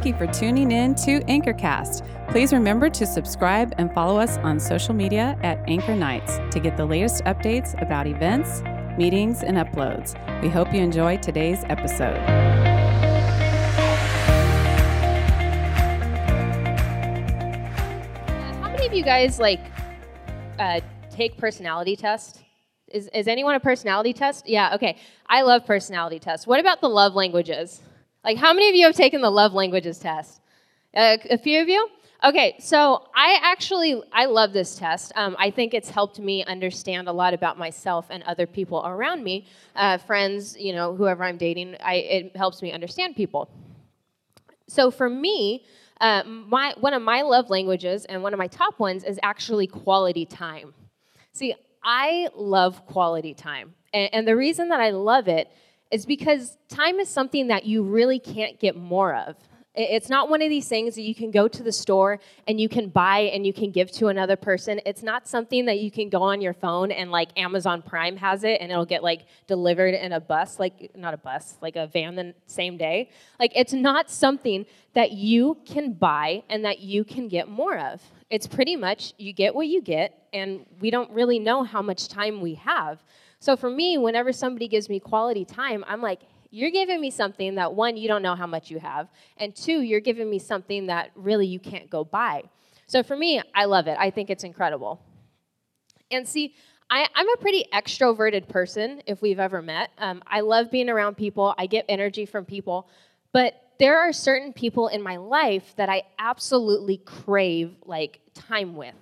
thank you for tuning in to Anchorcast. Please remember to subscribe and follow us on social media at Anchor Nights to get the latest updates about events, meetings, and uploads. We hope you enjoy today's episode. How many of you guys like uh, take personality test? Is, is anyone a personality test? Yeah, okay. I love personality tests. What about the love languages? Like, how many of you have taken the love languages test? Uh, a few of you? Okay, so I actually I love this test. Um, I think it's helped me understand a lot about myself and other people around me, uh, friends, you know, whoever I'm dating. I, it helps me understand people. So for me, uh, my one of my love languages and one of my top ones is actually quality time. See, I love quality time, and, and the reason that I love it is because time is something that you really can't get more of. It's not one of these things that you can go to the store and you can buy and you can give to another person. It's not something that you can go on your phone and like Amazon Prime has it and it'll get like delivered in a bus, like not a bus, like a van the same day. Like it's not something that you can buy and that you can get more of. It's pretty much you get what you get and we don't really know how much time we have. So for me, whenever somebody gives me quality time, I'm like, you're giving me something that one, you don't know how much you have, and two, you're giving me something that really you can't go buy. So for me, I love it. I think it's incredible. And see, I, am a pretty extroverted person, if we've ever met. Um, I love being around people, I get energy from people, but there are certain people in my life that I absolutely crave like time with.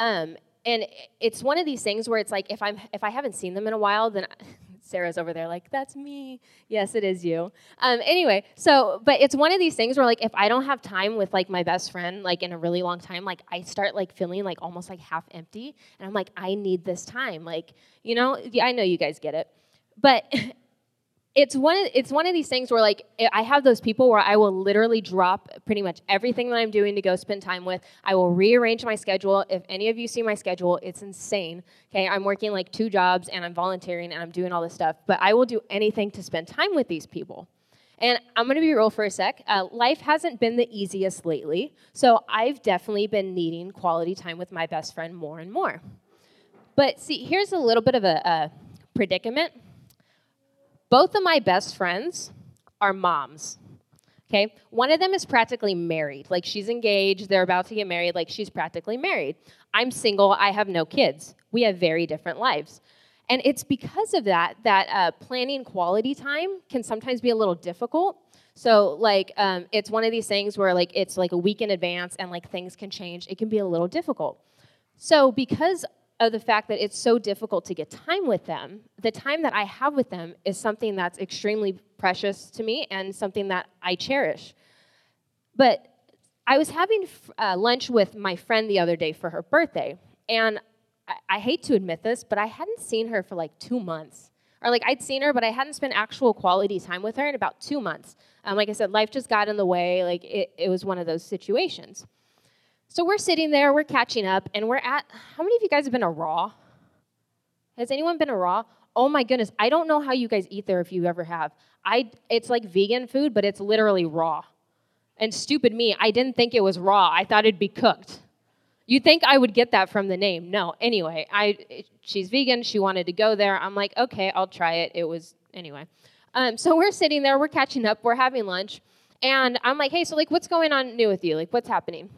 Um, and it's one of these things where it's like if i'm if i haven't seen them in a while then sarah's over there like that's me. Yes it is you. Um, anyway so but it's one of these things where like if i don't have time with like my best friend like in a really long time like i start like feeling like almost like half empty. And i'm like i need this time. Like you know i know you guys get it. But it's one of, it's one of these things where like I have those people where I will literally drop pretty much everything that I'm doing to go spend time with. I will rearrange my schedule. If any of you see my schedule, it's insane. Okay, I'm working like two jobs and I'm volunteering and I'm doing all this stuff, but I will do anything to spend time with these people. And I'm going to be real for a sec. Uh, life hasn't been the easiest lately, so I've definitely been needing quality time with my best friend more and more. But see, here's a little bit of a, a predicament both of my best friends are moms. Okay? One of them is practically married. Like she's engaged, they're about to get married, like she's practically married. I'm single, I have no kids. We have very different lives. And it's because of that that uh, planning quality time can sometimes be a little difficult. So, like, um, it's one of these things where, like, it's like a week in advance and, like, things can change. It can be a little difficult. So, because of the fact that it's so difficult to get time with them, the time that I have with them is something that's extremely precious to me and something that I cherish. But I was having uh, lunch with my friend the other day for her birthday, and I, I hate to admit this, but I hadn't seen her for like two months. Or like I'd seen her, but I hadn't spent actual quality time with her in about two months. Um, like I said, life just got in the way. Like it, it was one of those situations. So we're sitting there, we're catching up, and we're at how many of you guys have been a Raw? Has anyone been a Raw? Oh my goodness, I don't know how you guys eat there if you ever have. I it's like vegan food, but it's literally raw. And stupid me, I didn't think it was raw. I thought it'd be cooked. You'd think I would get that from the name. No. Anyway, I she's vegan. She wanted to go there. I'm like, okay, I'll try it. It was anyway. Um, so we're sitting there, we're catching up, we're having lunch, and I'm like, hey, so like, what's going on new with you? Like, what's happening?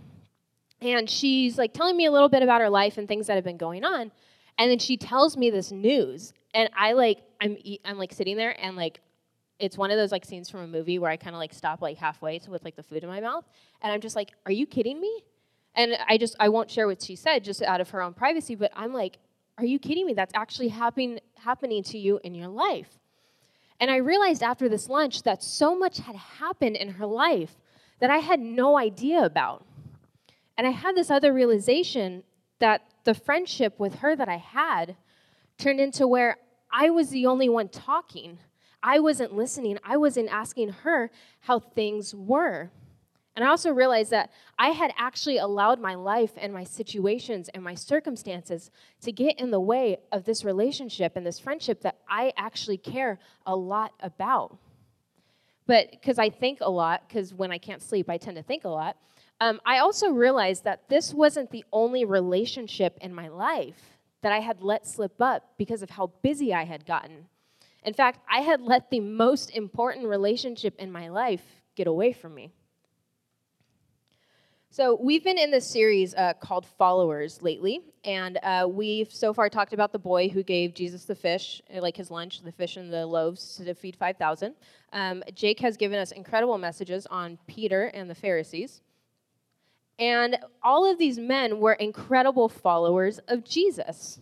And she's like telling me a little bit about her life and things that have been going on. And then she tells me this news. And I like, I'm, I'm like sitting there and like, it's one of those like scenes from a movie where I kind of like stop like halfway with like the food in my mouth. And I'm just like, are you kidding me? And I just, I won't share what she said just out of her own privacy, but I'm like, are you kidding me? That's actually happening, happening to you in your life. And I realized after this lunch that so much had happened in her life that I had no idea about. And I had this other realization that the friendship with her that I had turned into where I was the only one talking. I wasn't listening. I wasn't asking her how things were. And I also realized that I had actually allowed my life and my situations and my circumstances to get in the way of this relationship and this friendship that I actually care a lot about. but because I think a lot, because when I can't sleep, I tend to think a lot, um, I also realized that this wasn't the only relationship in my life that I had let slip up because of how busy I had gotten. In fact, I had let the most important relationship in my life get away from me. So, we've been in this series uh, called Followers lately, and uh, we've so far talked about the boy who gave Jesus the fish, uh, like his lunch, the fish and the loaves to feed 5,000. Um, Jake has given us incredible messages on Peter and the Pharisees. And all of these men were incredible followers of Jesus.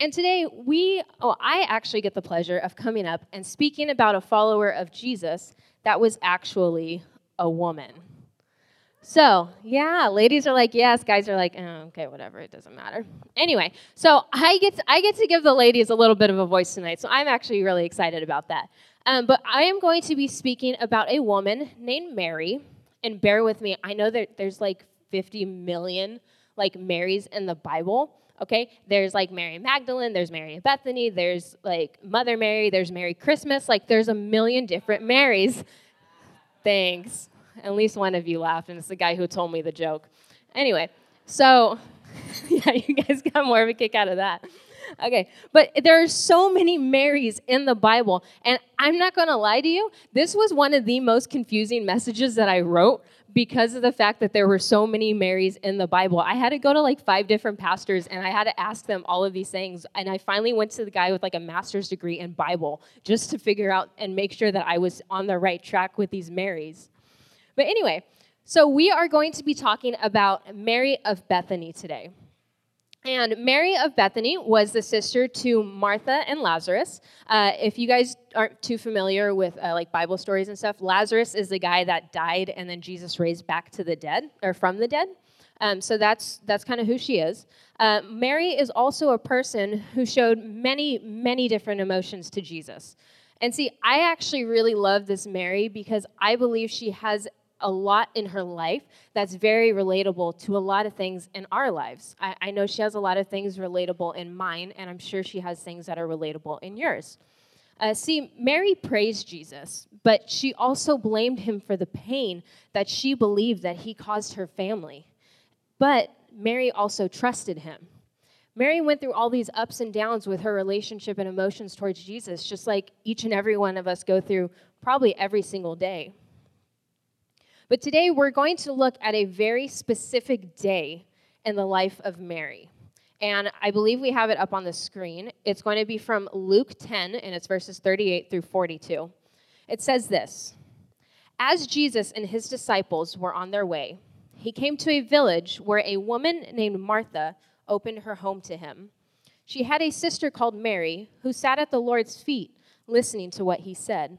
And today, we, oh, I actually get the pleasure of coming up and speaking about a follower of Jesus that was actually a woman. So, yeah, ladies are like, yes, guys are like, oh, okay, whatever, it doesn't matter. Anyway, so I get, to, I get to give the ladies a little bit of a voice tonight, so I'm actually really excited about that. Um, but I am going to be speaking about a woman named Mary, and bear with me, I know that there's like 50 million like Marys in the Bible. Okay, there's like Mary Magdalene, there's Mary Bethany, there's like Mother Mary, there's Mary Christmas, like there's a million different Marys. Thanks. At least one of you laughed, and it's the guy who told me the joke. Anyway, so yeah, you guys got more of a kick out of that. Okay, but there are so many Marys in the Bible, and I'm not gonna lie to you, this was one of the most confusing messages that I wrote because of the fact that there were so many Marys in the Bible. I had to go to like five different pastors and I had to ask them all of these things. And I finally went to the guy with like a master's degree in Bible just to figure out and make sure that I was on the right track with these Marys. But anyway, so we are going to be talking about Mary of Bethany today. And Mary of Bethany was the sister to Martha and Lazarus. Uh, if you guys aren't too familiar with uh, like Bible stories and stuff, Lazarus is the guy that died and then Jesus raised back to the dead or from the dead. Um, so that's that's kind of who she is. Uh, Mary is also a person who showed many many different emotions to Jesus. And see, I actually really love this Mary because I believe she has a lot in her life that's very relatable to a lot of things in our lives. I, I, know she has a lot of things relatable in mine, and I'm sure she has things that are relatable in yours. Uh, see, Mary praised Jesus, but she also blamed him for the pain that she believed that he caused her family. But Mary also trusted him. Mary went through all these ups and downs with her relationship and emotions towards Jesus, just like each and every one of us go through probably every single day. But today we're going to look at a very specific day in the life of Mary. And I believe we have it up on the screen. It's going to be from Luke 10, and it's verses 38 through 42. It says this As Jesus and his disciples were on their way, he came to a village where a woman named Martha opened her home to him. She had a sister called Mary who sat at the Lord's feet listening to what he said.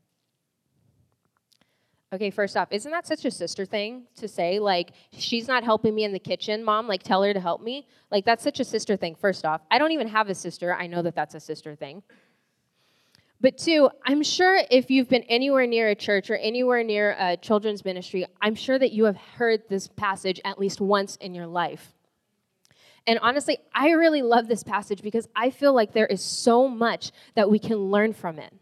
Okay, first off, isn't that such a sister thing to say? Like, she's not helping me in the kitchen, mom. Like, tell her to help me. Like, that's such a sister thing, first off. I don't even have a sister. I know that that's a sister thing. But two, I'm sure if you've been anywhere near a church or anywhere near a children's ministry, I'm sure that you have heard this passage at least once in your life. And honestly, I really love this passage because I feel like there is so much that we can learn from it.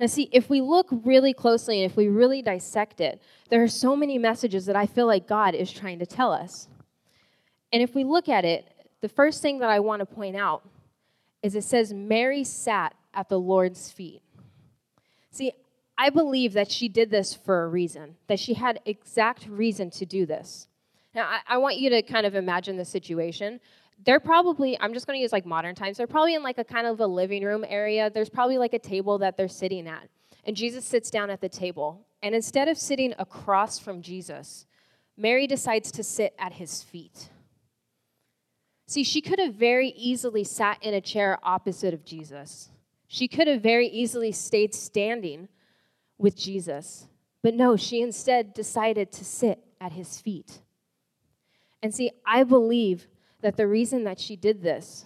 Now, see, if we look really closely and if we really dissect it, there are so many messages that I feel like God is trying to tell us. And if we look at it, the first thing that I want to point out is it says, Mary sat at the Lord's feet. See, I believe that she did this for a reason, that she had exact reason to do this. Now, I, I want you to kind of imagine the situation they're probably i'm just going to use like modern times they're probably in like a kind of a living room area. There's probably like a table that they're sitting at. And jesus sits down at the table. And instead of sitting across from jesus mary decides to sit at his feet. See she could have very easily sat in a chair opposite of jesus. She could have very easily stayed standing with Jesus. But no, she instead decided to sit at his feet. And see, I believe that the reason that she did this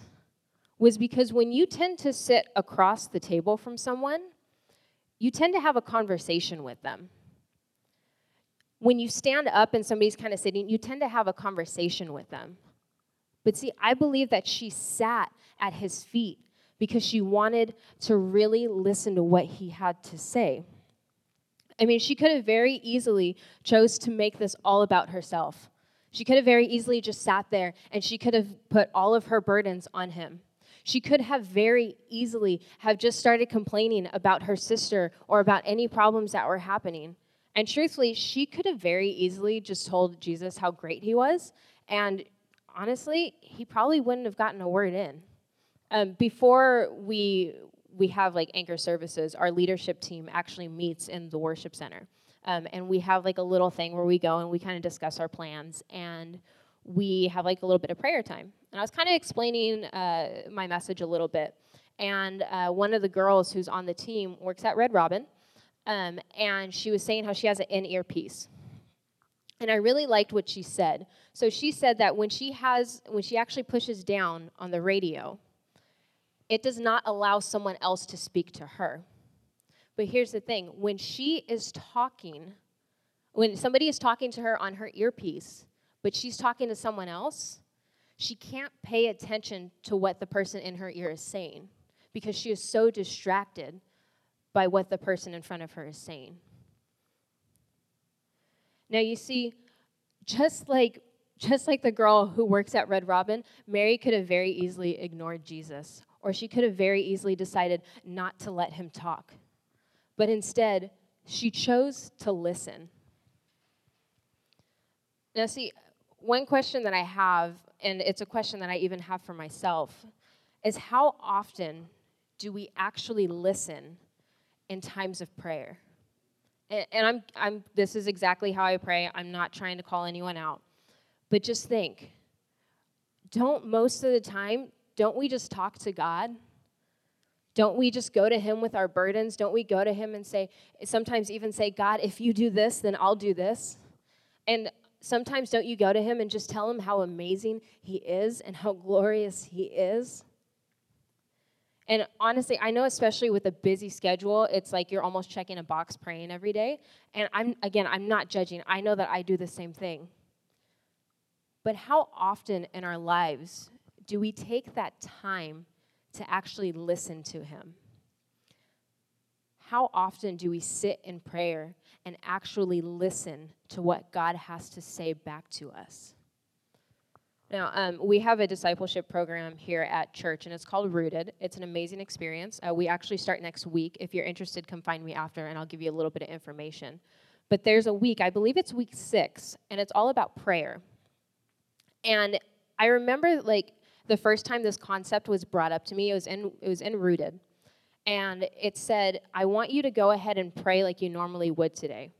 was because when you tend to sit across the table from someone, you tend to have a conversation with them. When you stand up and somebody's kind of sitting, you tend to have a conversation with them. But see, I believe that she sat at his feet because she wanted to really listen to what he had to say. I mean, she could have very easily chose to make this all about herself. She could have very easily just sat there and she could have put all of her burdens on him. She could have very easily have just started complaining about her sister or about any problems that were happening. And truthfully, she could have very easily just told Jesus how great he was. And honestly, he probably wouldn't have gotten a word in. Um, before we we have like anchor services, our leadership team actually meets in the worship center. Um, and we have like a little thing where we go and we kind of discuss our plans and we have like a little bit of prayer time. And I was kind of explaining uh, my message a little bit. And uh, one of the girls who's on the team works at Red Robin. Um, and she was saying how she has an in ear piece. And I really liked what she said. So she said that when she has, when she actually pushes down on the radio, it does not allow someone else to speak to her. But here's the thing when she is talking, when somebody is talking to her on her earpiece, but she's talking to someone else, she can't pay attention to what the person in her ear is saying because she is so distracted by what the person in front of her is saying. Now you see, just like just like the girl who works at Red Robin, Mary could have very easily ignored Jesus or she could have very easily decided not to let him talk. But instead, she chose to listen. Now, see, one question that I have, and it's a question that I even have for myself, is how often do we actually listen in times of prayer? And, and I'm, I'm, this is exactly how I pray. I'm not trying to call anyone out. But just think don't most of the time don't we just talk to God? Don't we just go to Him with our burdens? Don't we go to Him and say, sometimes even say, God, if you do this, then I'll do this? And sometimes don't you go to Him and just tell Him how amazing He is and how glorious He is? And honestly, I know especially with a busy schedule, it's like you're almost checking a box praying every day. And I'm again, I'm not judging. I know that I do the same thing. But how often in our lives do we take that time to actually listen to Him? How often do we sit in prayer and actually listen to what God has to say back to us? Now, um, we have a discipleship program here at church, and it's called Rooted. It's an amazing experience. Uh, we actually start next week. If you're interested, come find me after, and I'll give you a little bit of information. But there's a week, I believe it's week six, and it's all about prayer. And I remember, like, the first time this concept was brought up to me, it was in it was in Rooted. And it said, I want you to go ahead and pray like you normally would today.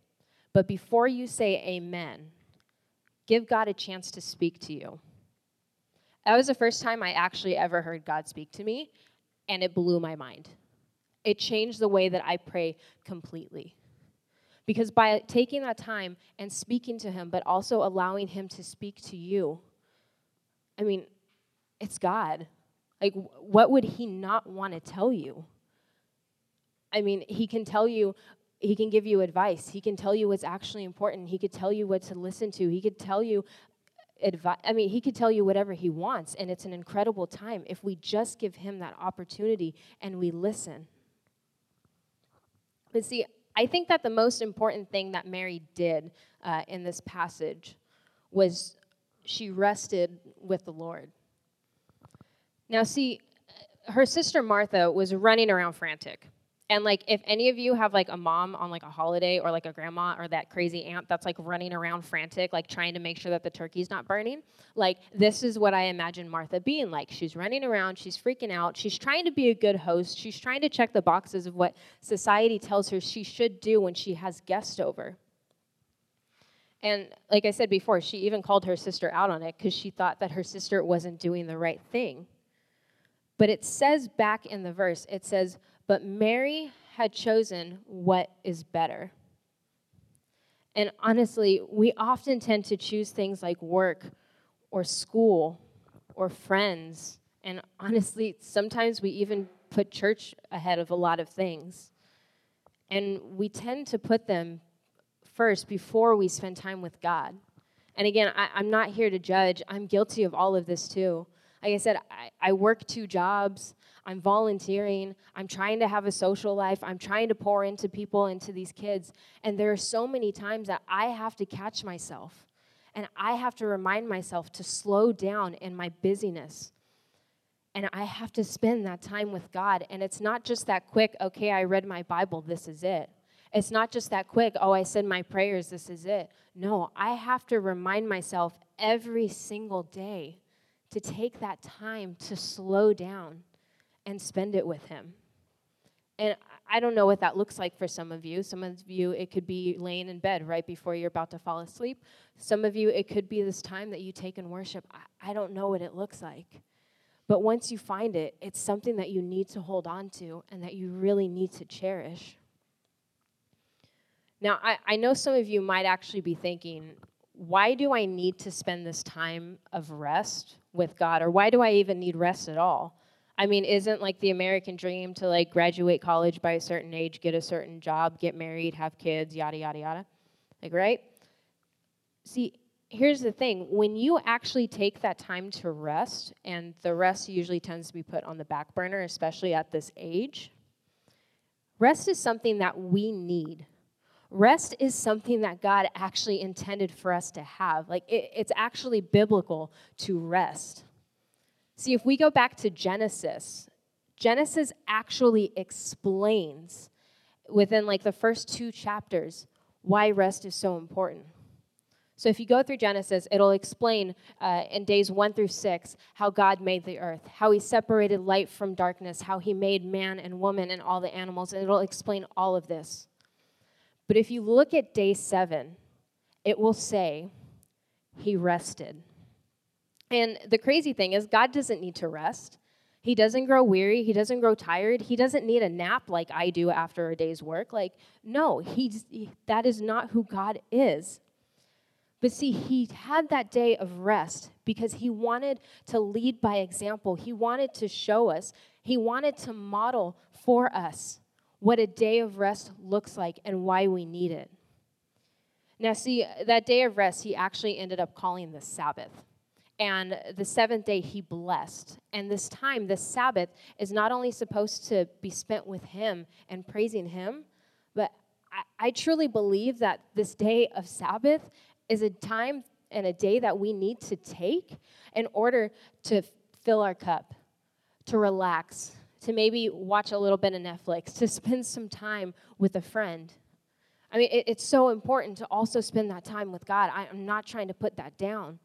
But before you say amen, give God a chance to speak to you. That was the first time I actually ever heard God speak to me, and it blew my mind. It changed the way that I pray completely. Because by taking that time and speaking to Him, but also allowing Him to speak to you, I mean, it's God. Like, what would He not want to tell you? I mean, He can tell you, He can give you advice. He can tell you what's actually important. He could tell you what to listen to. He could tell you advice. I mean, He could tell you whatever He wants. And it's an incredible time if we just give Him that opportunity and we listen. But see, I think that the most important thing that Mary did uh, in this passage was she rested with the Lord. Now, see, her sister Martha was running around frantic. And like if any of you have like a mom on like a holiday or like a grandma or that crazy aunt that's like running around frantic like trying to make sure that the turkey's not burning, like this is what I imagine Martha being like. She's running around, she's freaking out, she's trying to be a good host, she's trying to check the boxes of what society tells her she should do when she has guests over. And like I said before, she even called her sister out on it because she thought that her sister wasn't doing the right thing. But it says back in the verse, it says, But Mary had chosen what is better. And honestly, we often tend to choose things like work or school or friends. And honestly, sometimes we even put church ahead of a lot of things. And we tend to put them first before we spend time with God. And again, I, am not here to judge. I'm guilty of all of this too. Like I said, I, I work two jobs. I'm volunteering. I'm trying to have a social life. I'm trying to pour into people, into these kids. And there are so many times that I have to catch myself and I have to remind myself to slow down in my busyness. And I have to spend that time with God. And it's not just that quick, okay, I read my Bible, this is it. It's not just that quick, oh, I said my prayers, this is it. No, I have to remind myself every single day to take that time to slow down and spend it with Him. And I don't know what that looks like for some of you. Some of you, it could be laying in bed right before you're about to fall asleep. Some of you, it could be this time that you take in worship. I, I don't know what it looks like. But once you find it, it's something that you need to hold on to and that you really need to cherish. Now, I, I know some of you might actually be thinking, why do I need to spend this time of rest with God? Or why do I even need rest at all? I mean, isn't like the American dream to like graduate college by a certain age, get a certain job, get married, have kids, yada, yada, yada? Like, right? See, here's the thing when you actually take that time to rest, and the rest usually tends to be put on the back burner, especially at this age, rest is something that we need. Rest is something that God actually intended for us to have. Like, it, it's actually biblical to rest. See, if we go back to Genesis, Genesis actually explains within like the first two chapters why rest is so important. So if you go through Genesis, it'll explain uh, in days one through six how God made the earth, how he separated light from darkness, how he made man and woman and all the animals, and it'll explain all of this. But if you look at day seven, it will say he rested. And the crazy thing is, God doesn't need to rest. He doesn't grow weary. He doesn't grow tired. He doesn't need a nap like I do after a day's work. Like, no, he's, he, that is not who God is. But see, he had that day of rest because he wanted to lead by example. He wanted to show us, he wanted to model for us what a day of rest looks like and why we need it. Now, see, that day of rest, he actually ended up calling the Sabbath. And the seventh day he blessed. And this time, this Sabbath, is not only supposed to be spent with him and praising him, but I, I truly believe that this day of Sabbath is a time and a day that we need to take in order to fill our cup, to relax, to maybe watch a little bit of Netflix, to spend some time with a friend. I mean, it, it's so important to also spend that time with God. I, I'm not trying to put that down.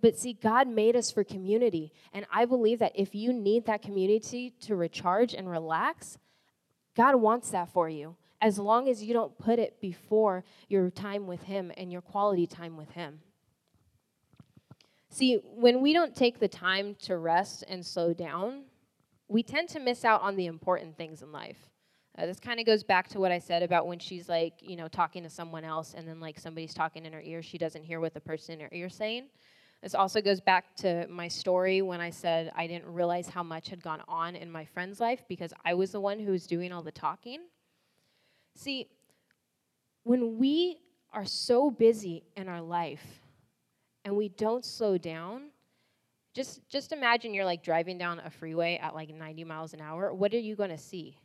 But see, God made us for community. And I believe that if you need that community to recharge and relax, God wants that for you as long as you don't put it before your time with Him and your quality time with Him. See, when we don't take the time to rest and slow down, we tend to miss out on the important things in life. Uh, this kind of goes back to what I said about when she's like, you know, talking to someone else and then like somebody's talking in her ear, she doesn't hear what the person in her ear is saying. This also goes back to my story when I said I didn't realize how much had gone on in my friend's life because I was the one who was doing all the talking. See, when we are so busy in our life and we don't slow down, just just imagine you're like driving down a freeway at like 90 miles an hour. What are you going to see?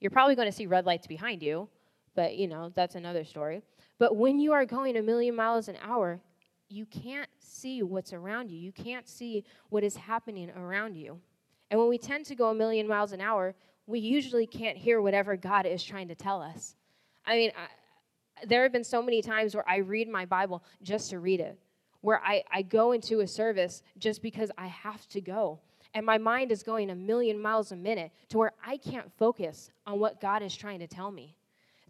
You're probably going to see red lights behind you, but you know, that's another story. But when you are going a million miles an hour, you can't see what's around you. You can't see what is happening around you. And when we tend to go a million miles an hour, we usually can't hear whatever God is trying to tell us. I mean, I, there have been so many times where I read my Bible just to read it, where I, I go into a service just because I have to go. And my mind is going a million miles a minute to where I can't focus on what God is trying to tell me.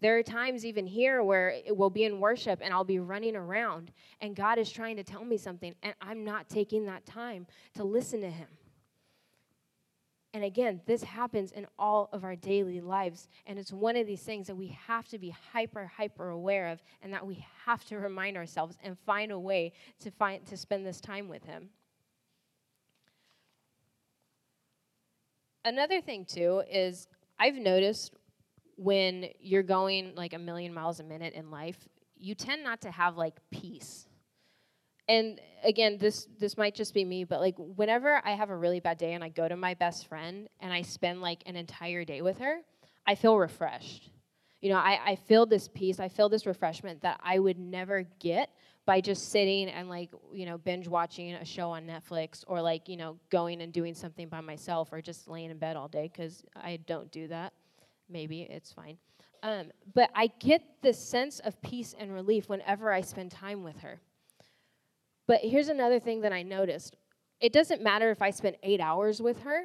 There are times even here where it will be in worship and I'll be running around and God is trying to tell me something and I'm not taking that time to listen to Him. And again, this happens in all of our daily lives. And it's one of these things that we have to be hyper, hyper aware of and that we have to remind ourselves and find a way to find to spend this time with him. Another thing too is I've noticed when you're going like a million miles a minute in life, you tend not to have like peace and again this this might just be me but like whenever i have a really bad day and i go to my best friend and i spend like an entire day with her i feel refreshed. You know i, I feel this peace i feel this refreshment that i would never get by just sitting and like you know binge watching a show on netflix or like you know going and doing something by myself or just laying in bed all day because i don't do that. Maybe it's fine. Um, but i get this sense of peace and relief whenever i spend time with her but here's another thing that I noticed it doesn't matter if I spend eight hours with her,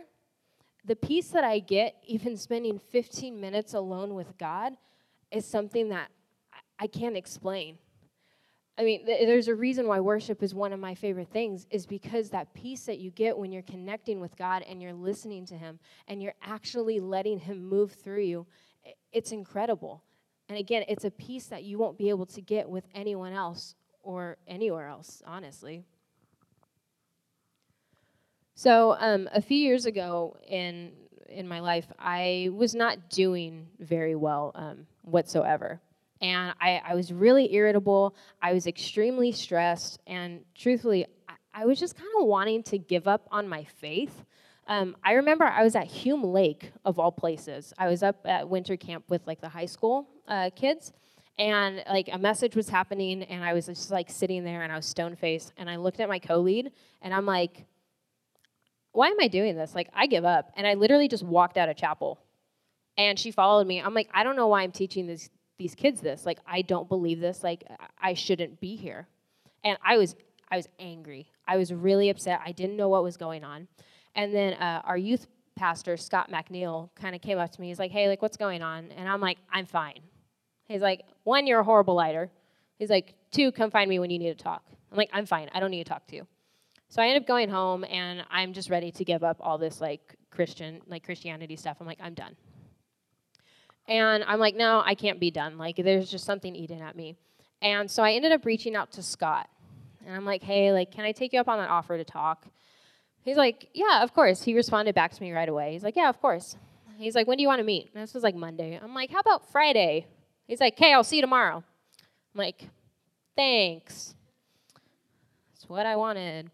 the peace that I get, even spending 15 minutes alone with God, is something that I can't explain. I mean, th- there's a reason why worship is one of my favorite things, is because that peace that you get when you're connecting with God and you're listening to Him and you're actually letting Him move through you, it's incredible. And again, it's a peace that you won't be able to get with anyone else or anywhere else, honestly. So, um, a few years ago in in my life, I was not doing very well um, whatsoever, and I, I, was really irritable. I was extremely stressed, and truthfully, I, I was just kind of wanting to give up on my faith. Um, I remember I was at Hume Lake, of all places. I was up at winter camp with like the high school uh, kids, and like a message was happening and i was just like sitting there and i was stone faced and i looked at my co-lead and i'm like why am i doing this? Like i give up. And i literally just walked out of chapel. And she followed me. I'm like i don't know why i'm teaching these these kids this. Like i don't believe this. Like i shouldn't be here. And i was i was angry. I was really upset. I didn't know what was going on. And then uh, our youth pastor scott mcneil kind of came up to me. He's like hey like what's going on? And i'm like i'm fine He's like, one, you're a horrible liar. He's like, two, come find me when you need to talk. I'm like, I'm fine. I don't need to talk to you. So I end up going home and I'm just ready to give up all this like Christian, like Christianity stuff. I'm like, I'm done. And I'm like, no, I can't be done. Like, there's just something eating at me. And so I ended up reaching out to Scott. And I'm like, hey, like, can I take you up on that offer to talk? He's like, yeah, of course. He responded back to me right away. He's like, yeah, of course. He's like, when do you want to meet? And this was like Monday. I'm like, how about Friday? He's like, okay, I'll see you tomorrow. I'm like, thanks. That's what I wanted.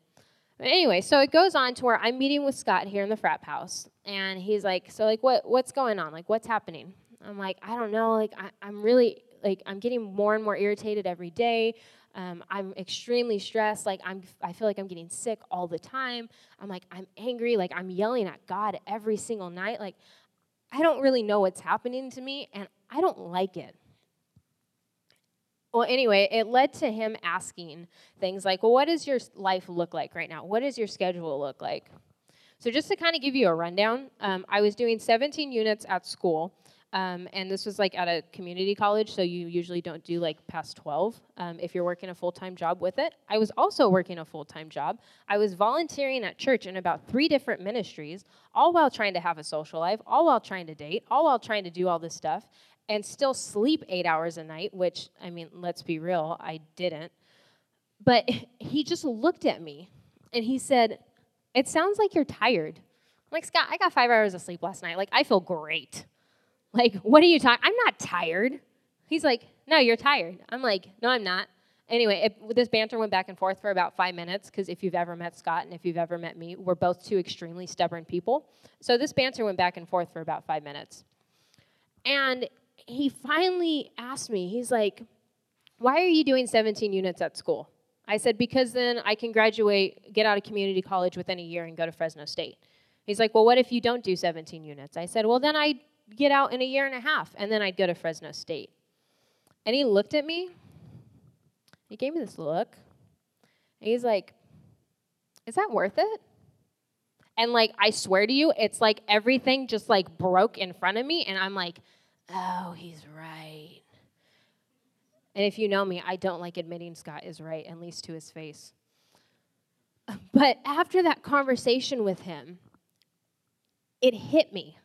But anyway, so it goes on to where I'm meeting with Scott here in the frat house, and he's like, so like, what what's going on? Like, what's happening? I'm like, I don't know. Like, I, I'm really like, I'm getting more and more irritated every day. Um, I'm extremely stressed. Like I'm, I feel like I'm getting sick all the time. I'm like, I'm angry. Like I'm yelling at God every single night. Like I don't really know what's happening to me, and I don't like it. Well, anyway, it led to him asking things like, well, what does your life look like right now? What does your schedule look like? So, just to kind of give you a rundown, um, I was doing 17 units at school. Um, and this was like at a community college, so you usually don't do like past 12 um, if you're working a full time job with it. I was also working a full time job. I was volunteering at church in about three different ministries, all while trying to have a social life, all while trying to date, all while trying to do all this stuff and still sleep eight hours a night, which, I mean, let's be real, I didn't. But he just looked at me and he said, It sounds like you're tired. I'm like, Scott, I got five hours of sleep last night. Like, I feel great. Like, what are you talking? I'm not tired. He's like, No, you're tired. I'm like, No, I'm not. Anyway, it, this banter went back and forth for about five minutes because if you've ever met Scott and if you've ever met me, we're both two extremely stubborn people. So this banter went back and forth for about five minutes. And he finally asked me, he's like, Why are you doing 17 units at school? I said, Because then I can graduate, get out of community college within a year, and go to Fresno State. He's like, Well, what if you don't do 17 units? I said, Well, then I'd get out in a year and a half, and then I'd go to Fresno State. And he looked at me. He gave me this look. And he's like, Is that worth it? And like, I swear to you, it's like everything just like broke in front of me, and I'm like, oh, he's right. And if you know me, I don't like admitting Scott is right, at least to his face. But after that conversation with him, it hit me.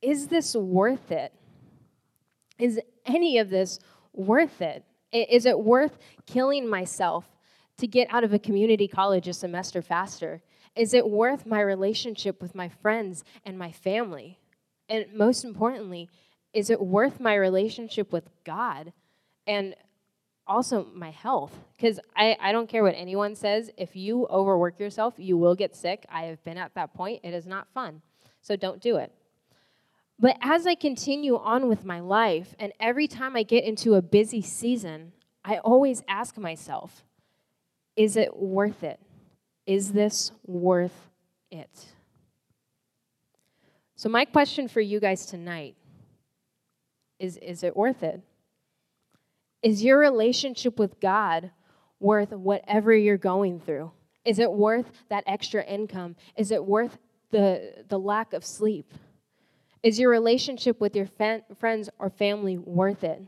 Is this worth it? Is any of this worth it? Is it worth killing myself to get out of a community college a semester faster? Is it worth my relationship with my friends and my family? And most importantly, is it worth my relationship with God and also my health? Because I, I don't care what anyone says. If you overwork yourself, you will get sick. I have been at that point. It is not fun. So don't do it. But as I continue on with my life, and every time I get into a busy season, I always ask myself, is it worth it? Is this worth it? So, my question for you guys tonight is Is it worth it? Is your relationship with God worth whatever you're going through? Is it worth that extra income? Is it worth the, the lack of sleep? Is your relationship with your fa- friends or family worth it?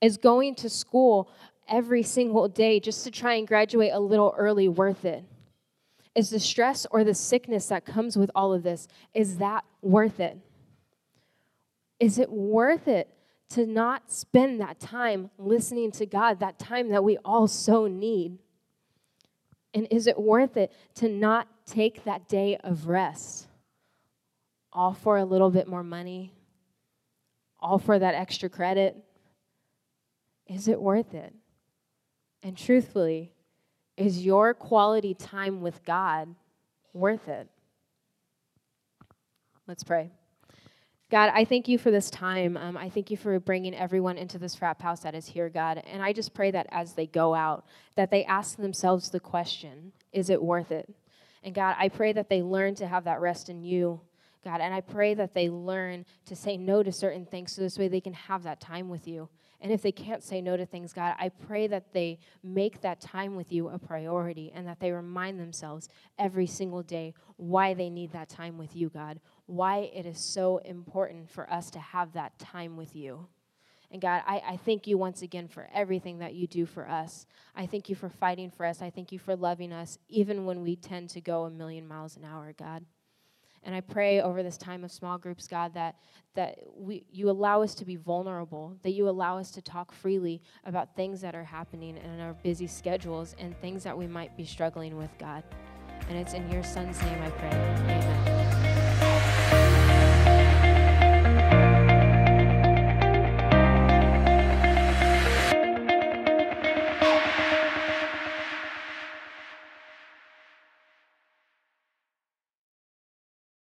Is going to school every single day just to try and graduate a little early worth it? Is the stress or the sickness that comes with all of this, is that worth it? Is it worth it to not spend that time listening to God, that time that we all so need? And is it worth it to not take that day of rest? all for a little bit more money, all for that extra credit. Is it worth it? And truthfully, is your quality time with God worth it? Let's pray. God, I thank you for this time. Um, I thank you for bringing everyone into this frat house that is here, God. And I just pray that as they go out, that they ask themselves the question, is it worth it? And God, I pray that they learn to have that rest in you God. And I pray that they learn to say no to certain things so this way they can have that time with you. And if they can't say no to things, God, I pray that they make that time with you a priority and that they remind themselves every single day why they need that time with you, God, why it is so important for us to have that time with you. And God, I, I thank you once again for everything that you do for us. I thank you for fighting for us. I thank you for loving us, even when we tend to go a million miles an hour, God. And I pray over this time of small groups, God, that, that we, you allow us to be vulnerable, that you allow us to talk freely about things that are happening in our busy schedules and things that we might be struggling with, God. And it's in your son's name I pray. Amen.